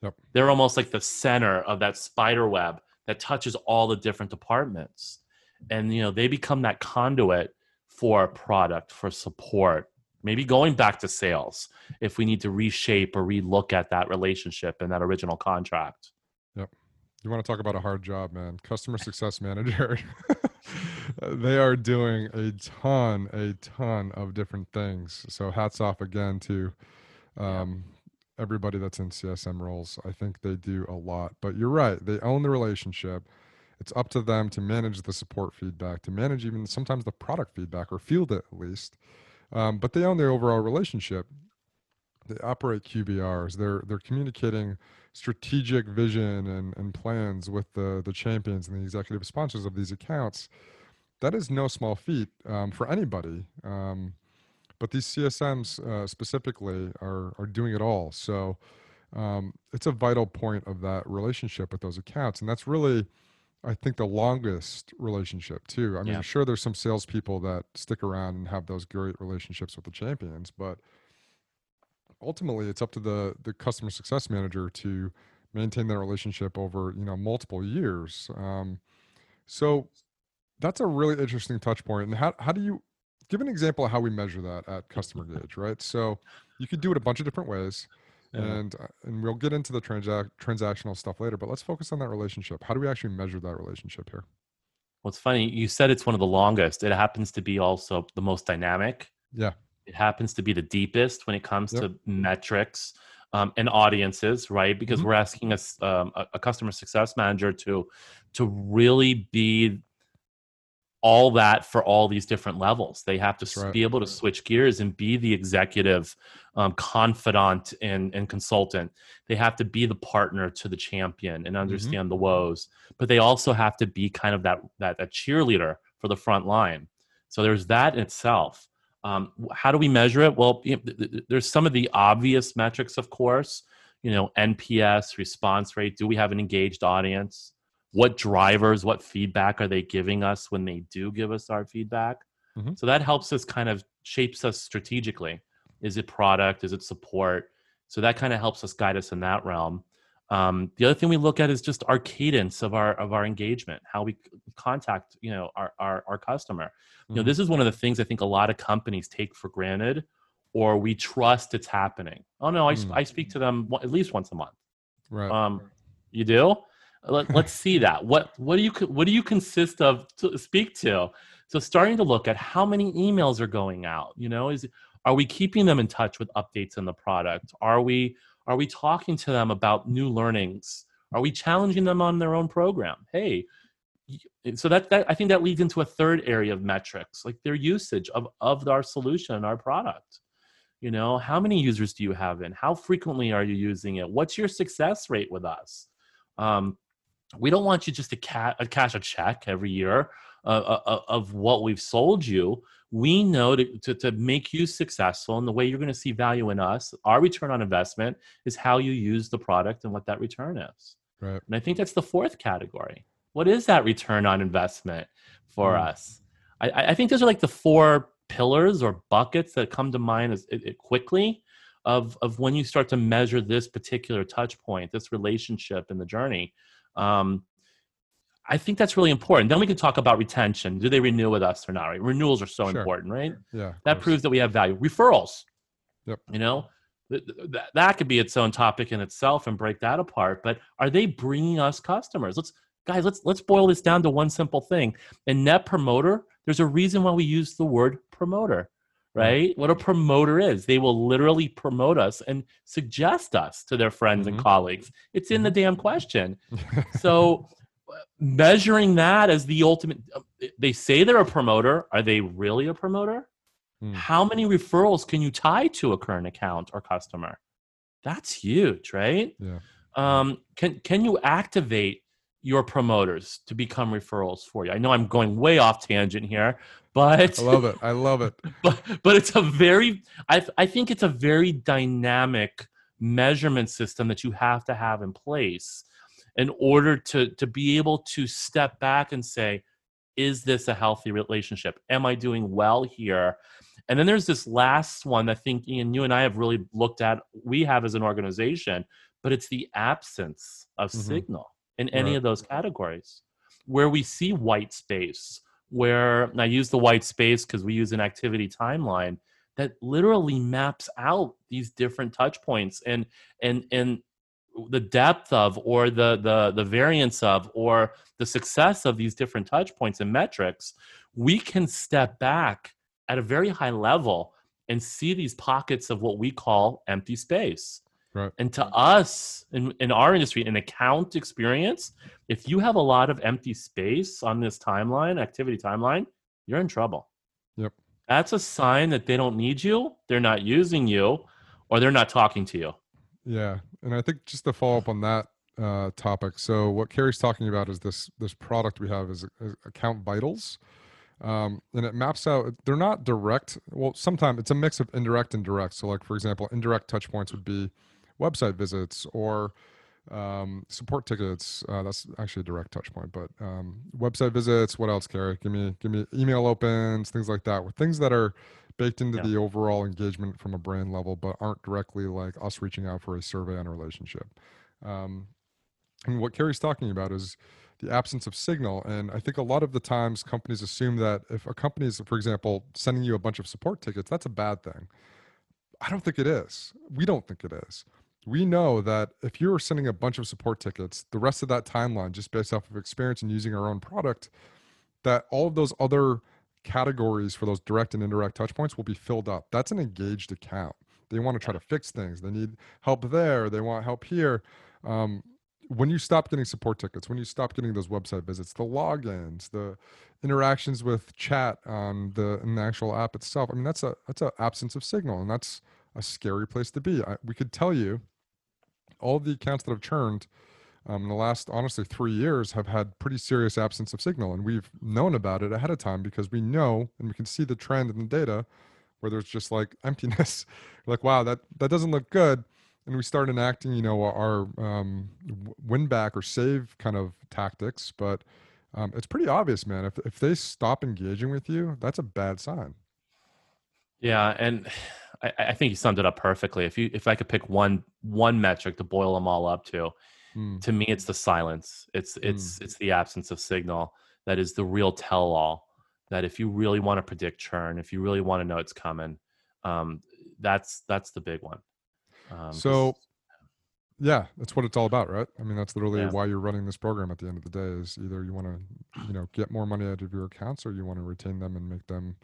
Yep. they're almost like the center of that spider web that touches all the different departments. And you know they become that conduit for product for support. Maybe going back to sales if we need to reshape or relook at that relationship and that original contract. Yep. You want to talk about a hard job man. Customer success manager (laughs) (laughs) they are doing a ton, a ton of different things. So hats off again to um, everybody that's in CSM roles. I think they do a lot. But you're right; they own the relationship. It's up to them to manage the support feedback, to manage even sometimes the product feedback or field it at least. Um, but they own the overall relationship. They operate QBRs. They're they're communicating strategic vision and, and plans with the the champions and the executive sponsors of these accounts that is no small feat um, for anybody. Um, but these CSMs uh, specifically are are doing it all. So um, it's a vital point of that relationship with those accounts, and that's really, I think, the longest relationship too. I mean, yeah. sure, there's some salespeople that stick around and have those great relationships with the champions, but ultimately, it's up to the the customer success manager to maintain that relationship over you know multiple years. Um, so that's a really interesting touch point. And how, how do you give an example of how we measure that at customer gauge, right? So you could do it a bunch of different ways. Yeah. And uh, and we'll get into the transac- transactional stuff later, but let's focus on that relationship. How do we actually measure that relationship here? Well, it's funny. You said it's one of the longest. It happens to be also the most dynamic. Yeah. It happens to be the deepest when it comes yep. to metrics um, and audiences, right? Because mm-hmm. we're asking us um, a, a, customer success manager to to really be all that for all these different levels. They have to right. be able to switch gears and be the executive um, confidant and, and consultant. They have to be the partner to the champion and mm-hmm. understand mm-hmm. the woes, but they also have to be kind of that, that, that cheerleader for the front line. So there's that in itself. Um, how do we measure it? Well, you know, there's some of the obvious metrics, of course. You know, NPS, response rate. Do we have an engaged audience? what drivers, what feedback are they giving us when they do give us our feedback? Mhm. So that helps us kind of shapes us strategically. Is it product? Is it support? So that kind of helps us guide us in that realm. Um, the other thing we look at is just our cadence of our of our engagement, how we contact you know our our, our customer. You know, Mhm. this is one of the things I think a lot of companies take for granted, or we trust it's happening. Oh no, I, s- Mm. I speak to them at least once a month. right. Um, you do? Let, (laughs) let's see that. What what do you what do you consist of to speak to? So starting to look at how many emails are going out. You know, is are we keeping them in touch with updates in the product? Are we are we talking to them about new learnings? Are we challenging them on their own program? Hey, so that, that I think that leads into a third area of metrics, like their usage of of our solution, our product. You know, how many users do you have in? How frequently are you using it? What's your success rate with us? Um, we don't want you just to ca- uh, cash a check every year uh, uh, of what we've sold you. We know to, to, to make you successful, and the way you're going to see value in us, our return on investment is how you use the product and what that return is. right. And I think that's the fourth category. What is that return on investment for Mm. us? I, I think those are like the four pillars or buckets that come to mind as it, it quickly of, of when you start to measure this particular touch point, this relationship in the journey. Um, I think that's really important. Then we can talk about retention. Do they renew with us or not? Right? Renewals are so Sure. important, right? Yeah. that proves that we have value. Referrals. Yep. You know, th- th- that, could be its own topic in itself and break that apart. But are they bringing us customers? Let's guys, let's let's boil this down to one simple thing. In Net Promoter, there's a reason why we use the word promoter, right? What a promoter is, they will literally promote us and suggest us to their friends and Mhm. colleagues. It's in the damn question. (laughs) So measuring that as the ultimate they say they're a promoter are they really a promoter Hmm. how many referrals can you tie to a current account or customer that's huge right yeah. um, can can you activate your promoters to become referrals for you i know i'm going way off tangent here but I love it. I love it. (laughs) but but it's a very I I think it's a very dynamic measurement system that you have to have in place in order to to be able to step back and say is this a healthy relationship am i doing well here and then there's this last one i think ian you and i have really looked at we have as an organization but it's the absence of Mhm. signal in any Right. of those categories where we see white space where I use the white space because we use an activity timeline that literally maps out these different touch points and and and the depth of or the the the variance of or the success of these different touch points and metrics we can step back at a very high level and see these pockets of what we call empty space Right. and to us in, in our industry, in account experience, if you have a lot of empty space on this timeline, activity timeline, you're in trouble. Yep. That's a sign that they don't need you, they're not using you, or they're not talking to you. Yeah, and I think just to follow up on that uh, topic. So what Carrie's talking about is this this product we have is, is Account Vitals, um, and it maps out. They're not direct. Well, sometimes it's a mix of indirect and direct. So, like for example, indirect touch points would be website visits or um, support tickets. Uh, that's actually a direct touch point, but um, website visits. What else, Carrie? Give me give me email opens, things like that. Things that are baked into Yeah. the overall engagement from a brand level, but aren't directly like us reaching out for a survey on a relationship. Um, and what Carrie's talking about is the absence of signal. And I think a lot of the times companies assume that if a company is, for example, sending you a bunch of support tickets, that's a bad thing. I don't think it is. We don't think it is. We know that if you're sending a bunch of support tickets, the rest of that timeline, just based off of experience and using our own product, that all of those other categories for those direct and indirect touch points will be filled up. That's an engaged account. They want to try to fix things. They need help there. They want help here. Um, when you stop getting support tickets, when you stop getting those website visits, the logins, the interactions with chat on the the actual app itself, I mean that's a that's an absence of signal, and that's a scary place to be. I, we could tell you all the accounts that have churned um, in the last honestly three years have had pretty serious absence of signal and we've known about it ahead of time because we know and we can see the trend in the data where there's just like (laughs) emptiness like wow that that doesn't look good and we start enacting, you know, our um, win back or save kind of tactics. But um, it's pretty obvious, man. If if they stop engaging with you, that's a bad sign. Yeah, and (sighs) I, I think you summed it up perfectly. If you if I could pick one one metric to boil them all up to, mm. to me it's the silence. It's it's mm. it's the absence of signal that is the real tell all. That if you really want to predict churn, if you really want to know it's coming, um, that's that's the big one. Um, so yeah that's what it's all about right i mean that's literally yeah. why you're running this program at the end of the day is either you want to you know get more money out of your accounts or you want to retain them and make them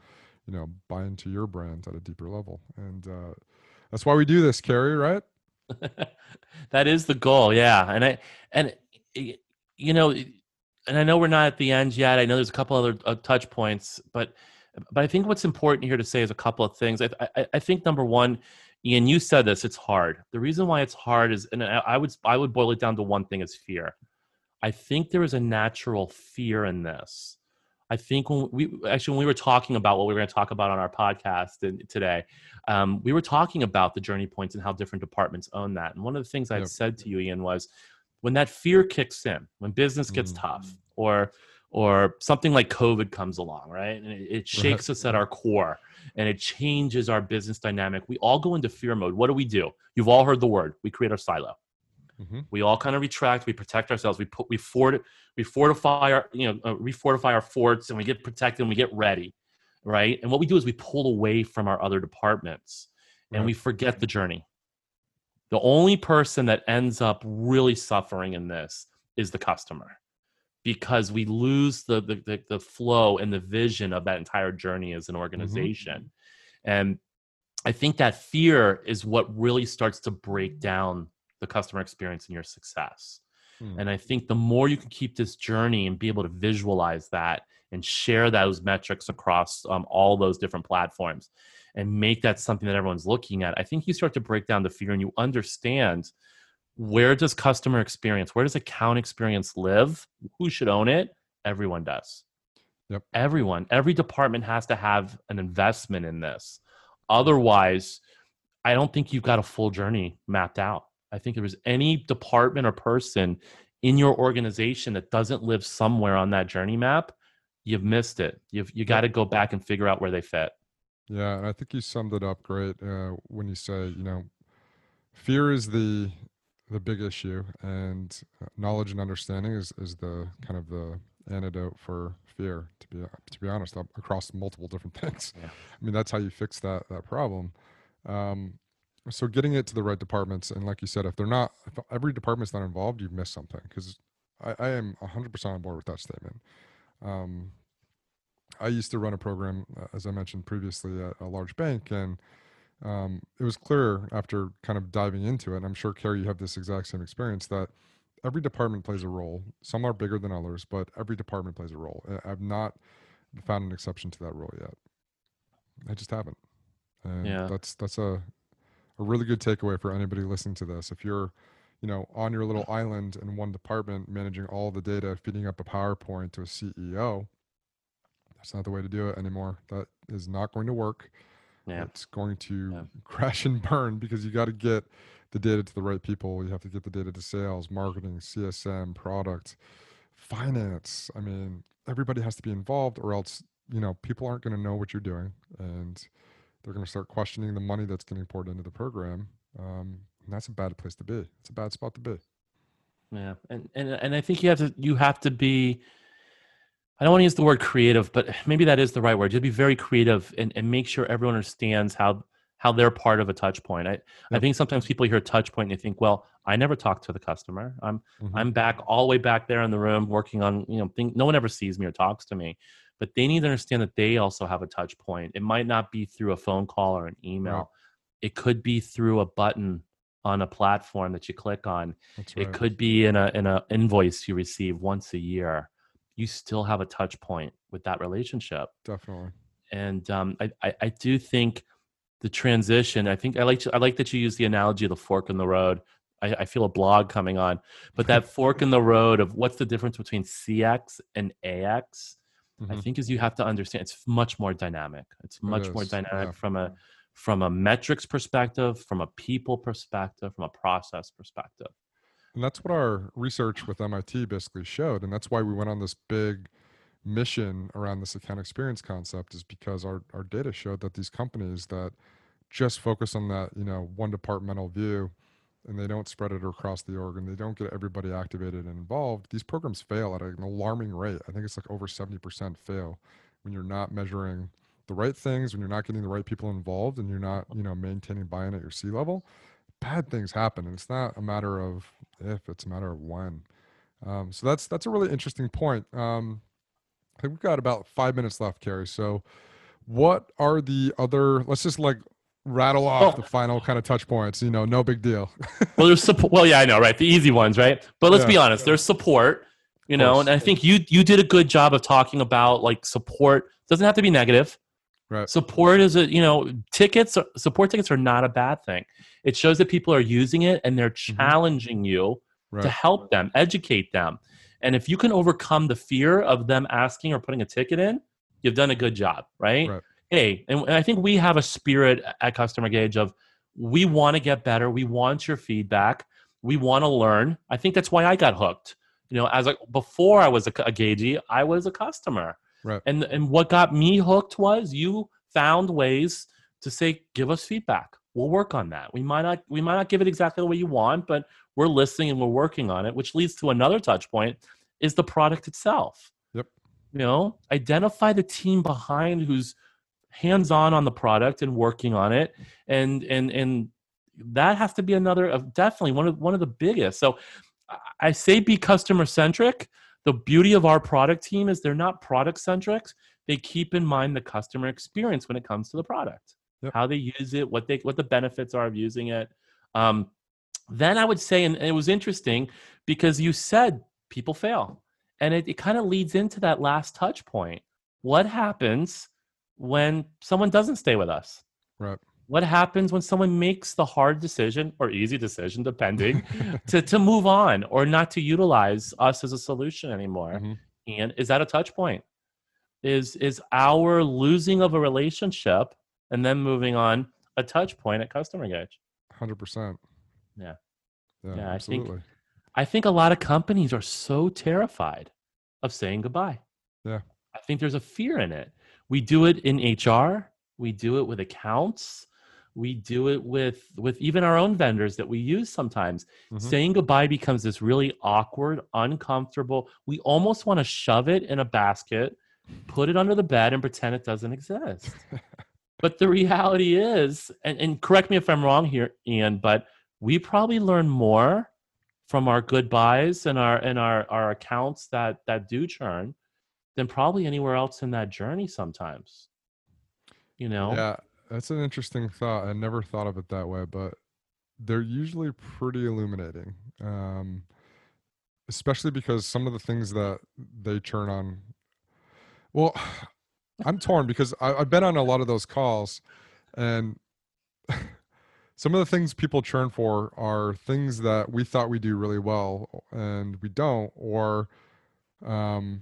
you know buy into your brand at a deeper level and uh, that's why we do this Kerry right (laughs) that is the goal yeah and i and you know and i know we're not at the end yet i know there's a couple other uh, touch points but but i think what's important here to say is a couple of things i, I, I think number one Ian, you said this. It's hard. The reason why it's hard is, and I would I would boil it down to one thing: is fear. I think there is a natural fear in this. I think when we actually when we were talking about what we were going to talk about on our podcast today, um, we were talking about the journey points and how different departments own that. And one of the things I yep. said to you, Ian, was when that fear kicks in, when business gets mm. tough, or or something like COVID comes along, right, and it, it shakes right. us at our core and it changes our business dynamic. We all go into fear mode. What do we do? You've all heard the word. We create our silo. Mm-hmm. We all kind of retract. We protect ourselves. We put we fort we fortify our you know uh, refortify our forts and we get protected and we get ready, right? And what we do is we pull away from our other departments right. and we forget the journey. The only person that ends up really suffering in this is the customer because we lose the, the the, the, flow and the vision of that entire journey as an mm-hmm. organization mm-hmm. and i think that fear is what really starts to break down the customer experience and your success mm. and i think the more you can keep this journey and be able to visualize that and share those metrics across um, all those different platforms and make that something that everyone's looking at i think you start to break down the fear and you understand where does customer experience, where does account experience live? Who should own it? Everyone does. Yep. Everyone, every department has to have an investment in this. Otherwise, I don't think you've got a full journey mapped out. I think if there's any department or person in your organization that doesn't live somewhere on that journey map, you've missed it. You've you got to go back and figure out where they fit. Yeah, and I think you summed it up great uh, when you say, you know, fear is the the big issue, and uh, knowledge and understanding is is the kind of the antidote for fear. To be to be honest, across multiple different (laughs) things. Yeah. I mean, that's how you fix that that problem. Um, so getting it to the right departments, and like you said, if they're not, if every department's not involved, you've missed something. Because I, I am 100% on board with that statement. Um, I used to run a program, uh, as I mentioned previously, at a large bank, and um, it was clear after kind of diving into it, and I'm sure Kerry, you have this exact same experience that every department plays a role. Some are bigger than others, but every department plays a role. I've not found an exception to that rule yet. I just haven't. And yeah. that's that's a a really good takeaway for anybody listening to this. If you're, you know, on your little island in one department managing all the data, feeding up a PowerPoint to a CEO, that's not the way to do it anymore. That is not going to work yeah. it's going to yeah. (laughs) crash and burn because you got to get the data to the right people. You have to get the data to sales, marketing, CSM, product, finance. I mean, everybody has to be involved, or else you know people aren't going to know what you're doing, and they're going to start questioning the money that's getting poured into the program. Um, and that's a bad place to be. It's a bad spot to be. Yeah, and and and I think you have to you have to be I don't want to use the word creative, but maybe that is the right word. Just be very creative and, and make sure everyone understands how how they're part of a touch point. I, yep. I think sometimes people hear touch point and they think, well, I never talk to the customer. I'm mm-hmm. I'm back all the way back there in the room working on, you know, think no one ever sees me or talks to me. But they need to understand that they also have a touch point. It might not be through a phone call or an email. Right. It could be through a button on a platform that you click on. Right. It could be in a in a invoice you receive once a year you still have a touch point with that relationship. Definitely. And um, I, I, I do think the transition. I think I like to, I like that you use the analogy of the fork in the road. I, I feel a blog coming on, but that fork in the road of what's the difference between CX and AX. Mm-hmm. I think is you have to understand it's much more dynamic. It's much it more dynamic yeah. from a from a metrics perspective, from a people perspective, from a process perspective. And that's what our research with MIT basically showed. And that's why we went on this big mission around this account experience concept is because our, our data showed that these companies that just focus on that, you know, one departmental view and they don't spread it across the org and they don't get everybody activated and involved, these programs fail at an alarming rate. I think it's like over 70% fail when you're not measuring the right things, when you're not getting the right people involved and you're not, you know, maintaining buy-in at your C level, bad things happen. And it's not a matter of if, it's a matter of when. Um, so that's that's a really interesting point. Um, I think we've got about five minutes left, Carey. So what are the other let's just like rattle off the final kind of touch points. You know, no big deal. (laughs) well, there's support. Well, yeah, I know, right? The easy ones, right? But let's yeah. be honest. There's support. You know, and I think you you did a good job of talking about like support. Doesn't have to be negative. Right. Support is a you know tickets. Support tickets are not a bad thing. It shows that people are using it and they're mm-hmm. challenging mm-hmm. you right. to help them, educate them. And if you can overcome the fear of them asking or putting a ticket in, you've done a good job, right? right hey, and, I think we have a spirit at Customer Gauge of we want to get better. We want your feedback. We want to learn. I think that's why I got hooked. You know, as a, before I was a, a Gagey, I was a customer. Right. And and what got me hooked was you found ways to say, give us feedback. We'll work on that. We might not we might not give it exactly the way you want, but we're listening and we're working on it, which leads to another touch point is the product itself. Yep. You know, identify the team behind who's hands on on the product and working on it. And and and that has to be another of definitely one of one of the biggest. So i say be customer centric the beauty of our product team is they're not product centric they keep in mind the customer experience when it comes to the product. Yep. how they use it what they what the benefits are of using it. Um, then i would say and, and, it was interesting because you said people fail. And it, it kind of leads into that last touch point. What happens when someone doesn't stay with us? Right. What happens when someone makes the hard decision or easy decision, depending, (laughs) to, to move on or not to utilize us as a solution anymore? Mm-hmm. And is that a touch point? Is is our losing of a relationship and then moving on a touch point at customer gauge? Hundred percent. Yeah. Yeah, yeah I think I think a lot of companies are so terrified of saying goodbye. Yeah. I think there's a fear in it we do it in hr we do it with accounts we do it with with even our own vendors that we use sometimes mm-hmm. saying goodbye becomes this really awkward uncomfortable we almost want to shove it in a basket put it under the bed and pretend it doesn't exist but the reality is and, and correct me if i'm wrong here ian but we probably learn more from our goodbyes and our and our our accounts that that do churn than probably anywhere else in that journey sometimes you know? Yeah that's an interesting thought i never thought of it that way but they're usually pretty illuminating um, especially because some of the things that they turn on well (sighs) i'm torn because I, i've been on a lot of those calls and (laughs) some of the things people churn for are things that we thought we do really well and we don't or um,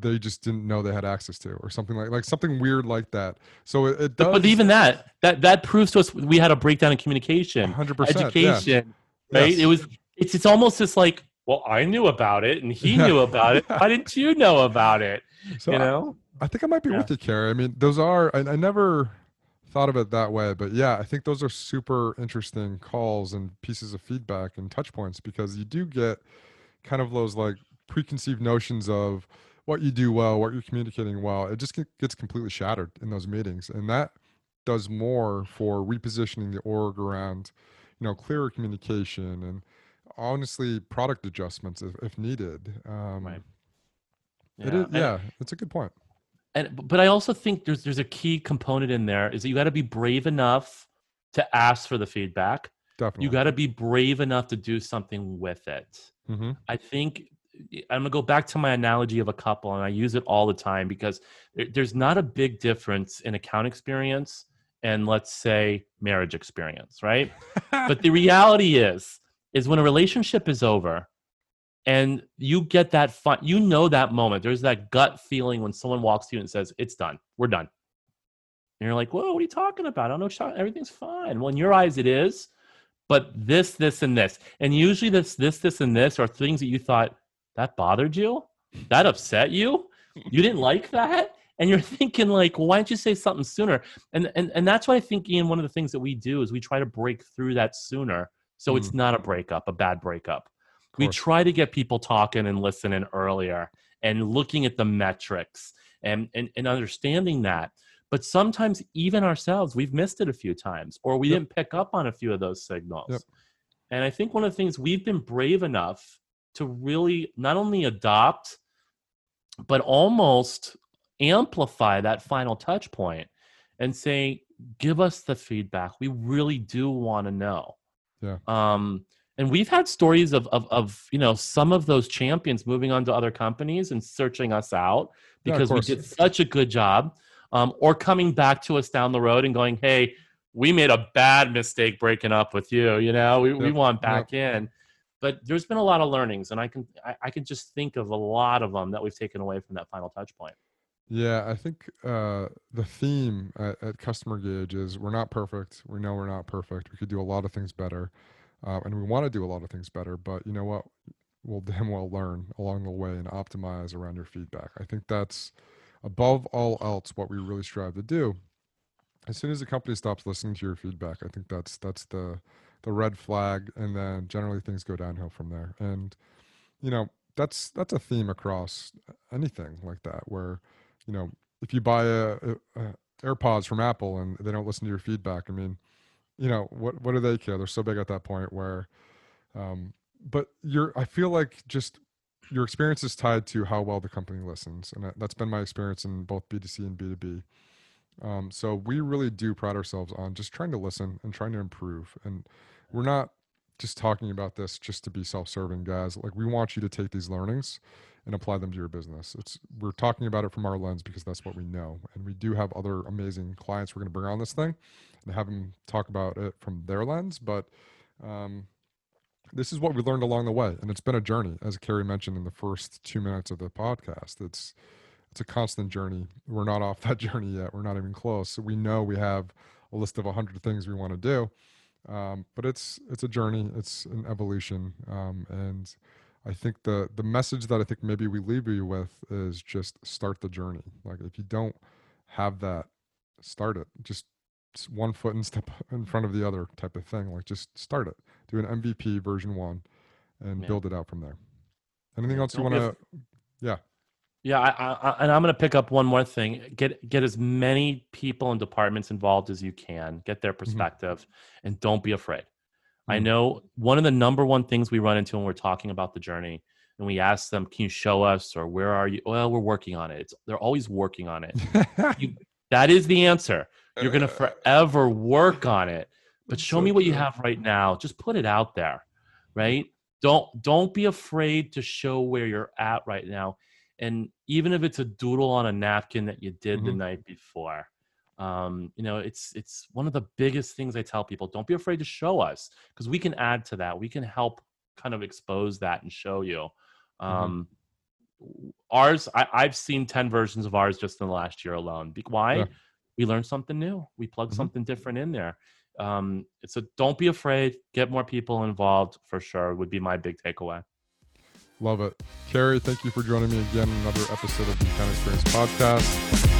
they just didn't know they had access to or something like like something weird like that. So it, it does but even that that that proves to us we had a breakdown in communication 100% education yeah. right? Yes. it was it's it's almost just like well i knew about it and he knew about it. (laughs) Why didn't you know about it? So you know? I, I, think i might be yeah. with you carey i mean those are I, I never thought of it that way but yeah i think those are super interesting calls and pieces of feedback and touch points because you do get kind of those like preconceived notions of what you do well, what you're communicating well, it just gets completely shattered in those meetings. And that does more for repositioning the org around, you know, clearer communication and honestly product adjustments if, if needed. Um, right. Yeah. It is, yeah, it's a good point. And but I also think there's there's a key component in there is that you got to be brave enough to ask for the feedback. Definitely. You got to be brave enough to do something with it. Mm-hmm. I think I'm gonna go back to my analogy of a couple, and I use it all the time because there's not a big difference in account experience and let's say marriage experience, right? but the (laughs) reality is, is when a relationship is over, and you get that fun, you know that moment. There's that gut feeling when someone walks to you and says, "It's done. We're done." And you're like, whoa, what are you talking about? I don't know. Everything's fine. Well, in your eyes, it is. But this, this, and this. And usually, this, this, this, and this are things that you thought that bothered you, that upset you, you didn't (laughs) like that, and you're thinking like, well, why didn't you say something sooner? And and and that's why I think Ian, one of the things that we do is we try to break through that sooner, so it's mm-hmm. not a breakup, a bad breakup. We try to get people talking and listening earlier and looking at the metrics and and, and understanding that. But sometimes even ourselves, we've missed it a few times, or we Yep. didn't pick up on a few of those signals. Yep. And I think one of the things we've been brave enough to really not only adopt, but almost amplify that final touch point and say, give us the feedback. We really do want to know. Yeah. Um, and we've had stories of, of, of, you know, some of those champions moving on to other companies and searching us out Yeah, because we did such a good job um, or coming back to us down the road and going, hey, we made a bad mistake breaking up with you. You know, we, we want back in. But there's been a lot of learnings, and I can I, I can just think of a lot of them that we've taken away from that final touch point. Yeah, I think uh, the theme at, at Customer Gauge is we're not perfect. We know we're not perfect. We could do a lot of things better, uh, and we want to do a lot of things better. But you know what? We'll (laughs) damn well learn along the way and optimize around your feedback. I think that's above all else what we really strive to do. As soon as the company stops listening to your feedback, I think that's that's the the red flag, and then generally things go downhill from there. And you know that's that's a theme across anything like that where you know if you buy a, a, a AirPods from Apple and they don't listen to your feedback, I mean, you know, what what do they care? They're so big at that point where, um, but you're. I feel like just your experience is tied to how well the company listens, and that- that's been my experience in both B2C and B2B. Um, so we really do pride ourselves on just trying to listen and trying to improve, and we're not just talking about this just to be self-serving, guys. Like we want you to take these learnings and apply them to your business. It's we're talking about it from our lens because that's what we know, and we do have other amazing clients we're going to bring on this thing and have them talk about it from their lens. But um, this is what we learned along the way, and it's been a journey, as Carrie mentioned in the first two minutes of the podcast. It's it's a constant journey. We're not off (laughs) that journey yet. We're not even close. So we know we have a list of 100 things we want to do, um, but it's it's a journey. It's an evolution, um, and I think the the message that I think maybe we leave you with is just start the journey. Like if you don't have that, start it. Just one foot and step (laughs) in front of the other type of thing. Like just start it. Do an MVP version one, and Yeah. build it out from there. Anything else you want to? Yeah. Yeah, I, I, I- and I'm going to pick up one more thing. Get get as many people and departments involved as you can. Get their perspective, and don't be afraid. I Mhm. know one of the number one things we run into when we're talking about the journey, and we ask them, "Can you show us?" or "Where are you?" Well, we're working on it. It's, they're always working on it. (laughs) You, that is the answer. You're going to forever work on it, (laughs) but show so me what you have right now. Just put it out there, right? Don't don't be afraid to show where you're at right now, and even if it's a doodle on a napkin that you did the Mhm. night before, um, you know, it's it's one of the biggest things I tell people. Don't be afraid to show us because we can add to that. We can help kind of expose that and show you. Um, Ours, I, I've seen ten versions of ours just in the last year alone. Why? Yeah. we learn something new we plug Mhm. something different in there um it's a don't be afraid get more people involved for sure would be my big takeaway Love it. Carrie, thank you for joining me again in another episode of the Account Experience Podcast.